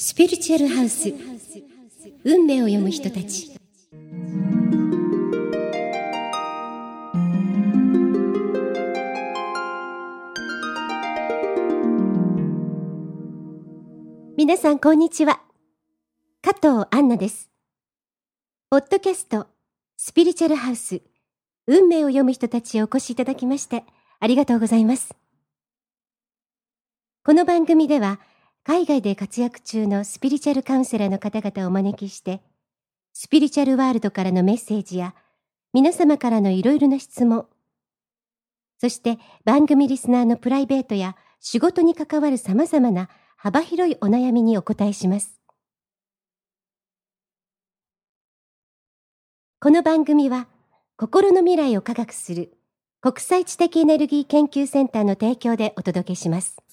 スピリチュアルハウス。運命を読む人たち。皆さんこんにちは。加藤杏奈です。ポッドキャストスピリチュアルハウス。運命を読む人たちをお越しいただきましてありがとうございます。この番組では海外で活躍中のスピリチュアルカウンセラーの方々をお招きして、スピリチュアルワールドからのメッセージや、皆様からのいろいろな質問、そして番組リスナーのプライベートや仕事に関わる様々な幅広いお悩みにお答えします。この番組は、心の未来を科学する国際知的エネルギー研究センターの提供でお届けします。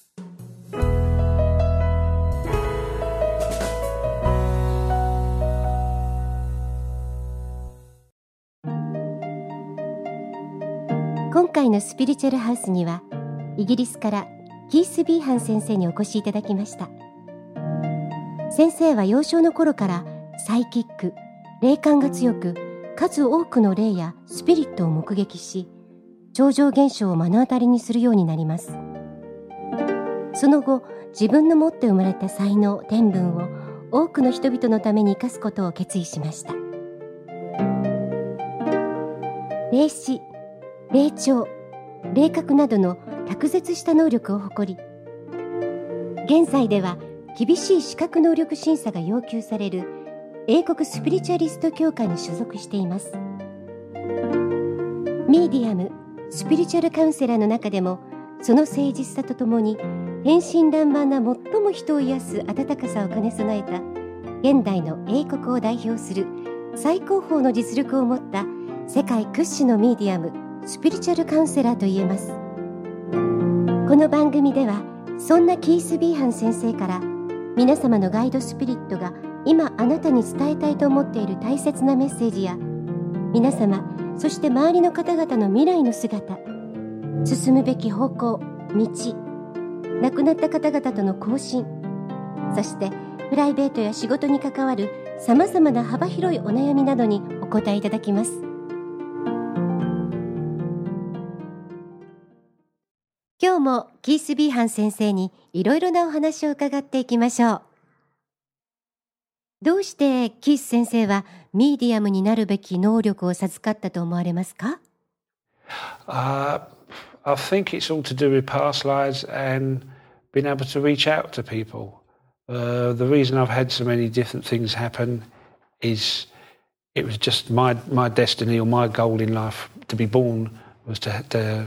回のスピリチュアルハウスにはイギリスからキース・ビーハン先生にお越しいただきました。先生は幼少の頃からサイキック霊感が強く数多くの霊やスピリットを目撃し超常現象を目の当たりにするようになります。その後自分の持って生まれた才能天分を多くの人々のために生かすことを決意しました。霊視霊長霊覚などの卓絶した能力を誇り現在では厳しい資格能力審査が要求される英国スピリチュアリスト協会に所属しています。ミディアムスピリチュアルカウンセラーの中でもその誠実さとともに天真爛漫な最も人を癒す温かさを兼ね備えた現代の英国を代表する最高峰の実力を持った世界屈指のミディアムスピリチュアルカウンセラーと言えます。この番組ではそんなキース・ビーハン先生から皆様のガイドスピリットが今あなたに伝えたいと思っている大切なメッセージや皆様そして周りの方々の未来の姿進むべき方向道亡くなった方々との交信そしてプライベートや仕事に関わるさまざまな幅広いお悩みなどにお答えいただきます。もキース・ビーハン先生にいろいろなお話を伺っていきましょう。どうしてキース先生はミディアムになるべき能力を授かったと思われますか、uh, I think it's all to do with past lives and being able to reach out to people. Uh, the reason I've had so many different things happen is it was just my, my destiny or my goal in life to be born was to, to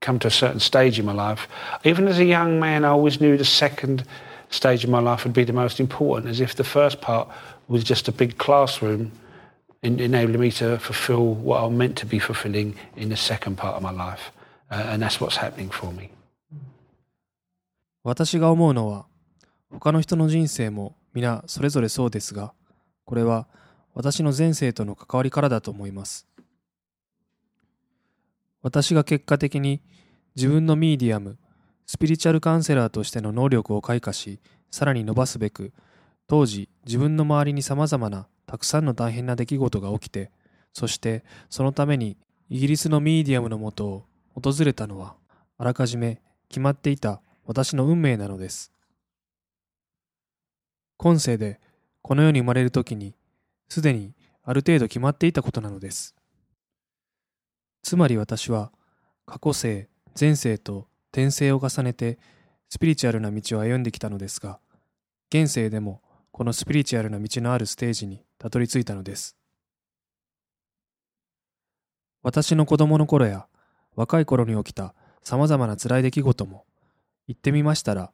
come to a certain stage in my life. Even as a young man, I always knew the second stage of my life would be the most important, as if the first part was just a big classroom in, enabling me to fulfill what I'm meant to be fulfilling in the second part of my life. Uh, and that's what's happening for me. 私が思うのは、他の人の人生も皆それぞれそうですが、これは私の前世との関わりからだと思います。私が結果的に自分のミーディアム、スピリチュアルカウンセラーとしての能力を開花し、さらに伸ばすべく、当時自分の周りに様々なたくさんの大変な出来事が起きて、そしてそのためにイギリスのミーディアムのもとを訪れたのは、あらかじめ決まっていた私の運命なのです。今世でこの世に生まれるときに、すでにある程度決まっていたことなのです。つまり私は過去世、前世と転生を重ねてスピリチュアルな道を歩んできたのですが、現世でもこのスピリチュアルな道のあるステージにたどり着いたのです。私の子供の頃や若い頃に起きた様々な辛い出来事も言ってみましたら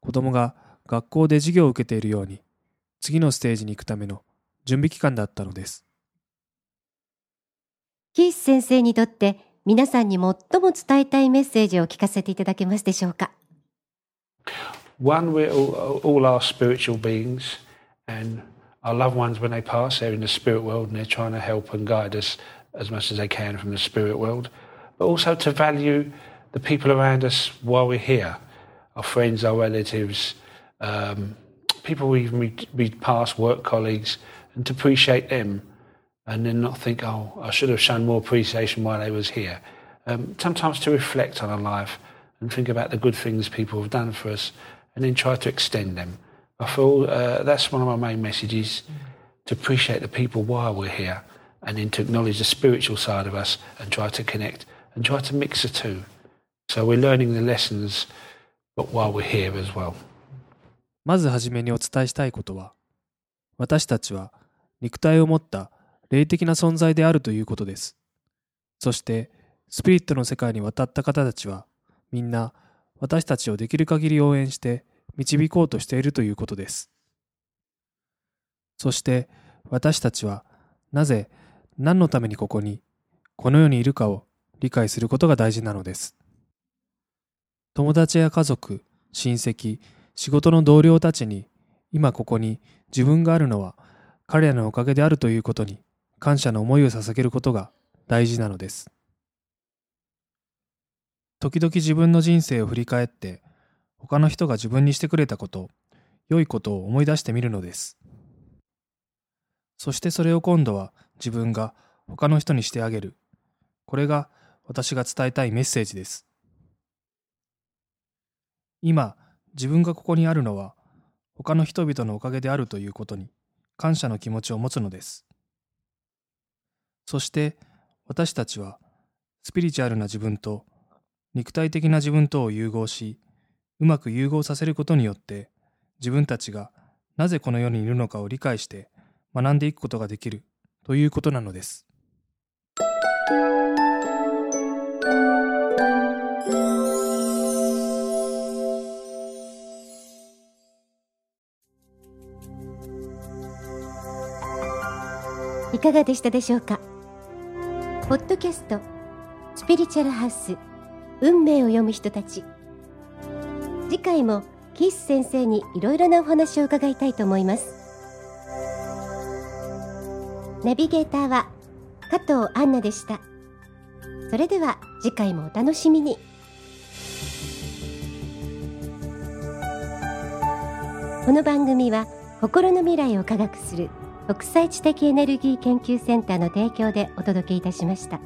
子供が学校で授業を受けているように次のステージに行くための準備期間だったのです。キース先生にとって皆さんに最も伝えたいメッセージを聞かせていただけますでしょうか One, we're all, all our spiritual beings and our loved ones when they pass, they're in the spirit world and they're trying to help and guide us as much as they can from the spirit world. But also to value the people around us while we're here, our friends, our relatives, um, people we meet, meet past work colleagues and to appreciate them and then not think, oh, I should have shown more appreciation while I was here. Um, sometimes to reflect on our life and think about the good things people have done for us and then try to extend them. I feel uh, that's one of my main messages to appreciate the people while we're here and then to acknowledge the spiritual side of us and try to connect and try to mix the two. So we're learning the lessons but while we're here as well. まずはじめにお伝えしたいことは、私たちは肉体を持った 霊的な存在であるということです。そして、スピリットの世界に渡った方たちは、みんな私たちをできる限り応援して導こうとしているということです。そして、私たちはなぜ何のためにここに、この世にいるかを理解することが大事なのです。友達や家族、親戚、仕事の同僚たちに、今ここに自分があるのは彼らのおかげであるということに感謝の思いを捧げることが大事なのです。時々自分の人生を振り返って他の人が自分にしてくれたこと、良いことを思い出してみるのです。そしてそれを今度は自分が他の人にしてあげる。これが私が伝えたいメッセージです。今、自分がここにあるのは他の人々のおかげであるということに感謝の気持ちを持つのです。そして私たちはスピリチュアルな自分と肉体的な自分とを融合し、うまく融合させることによって自分たちがなぜこの世にいるのかを理解して学んでいくことができるということなのです。いかがでしたでしょうか？ポッドキャストスピリチュアルハウス運命を読む人たち次回もキース先生にいろいろなお話を伺いたいと思いますナビゲーターは加藤杏奈でした。それでは次回もお楽しみに。この番組は心の未来を科学する国際知的エネルギー研究センターの提供でお届けいたしました。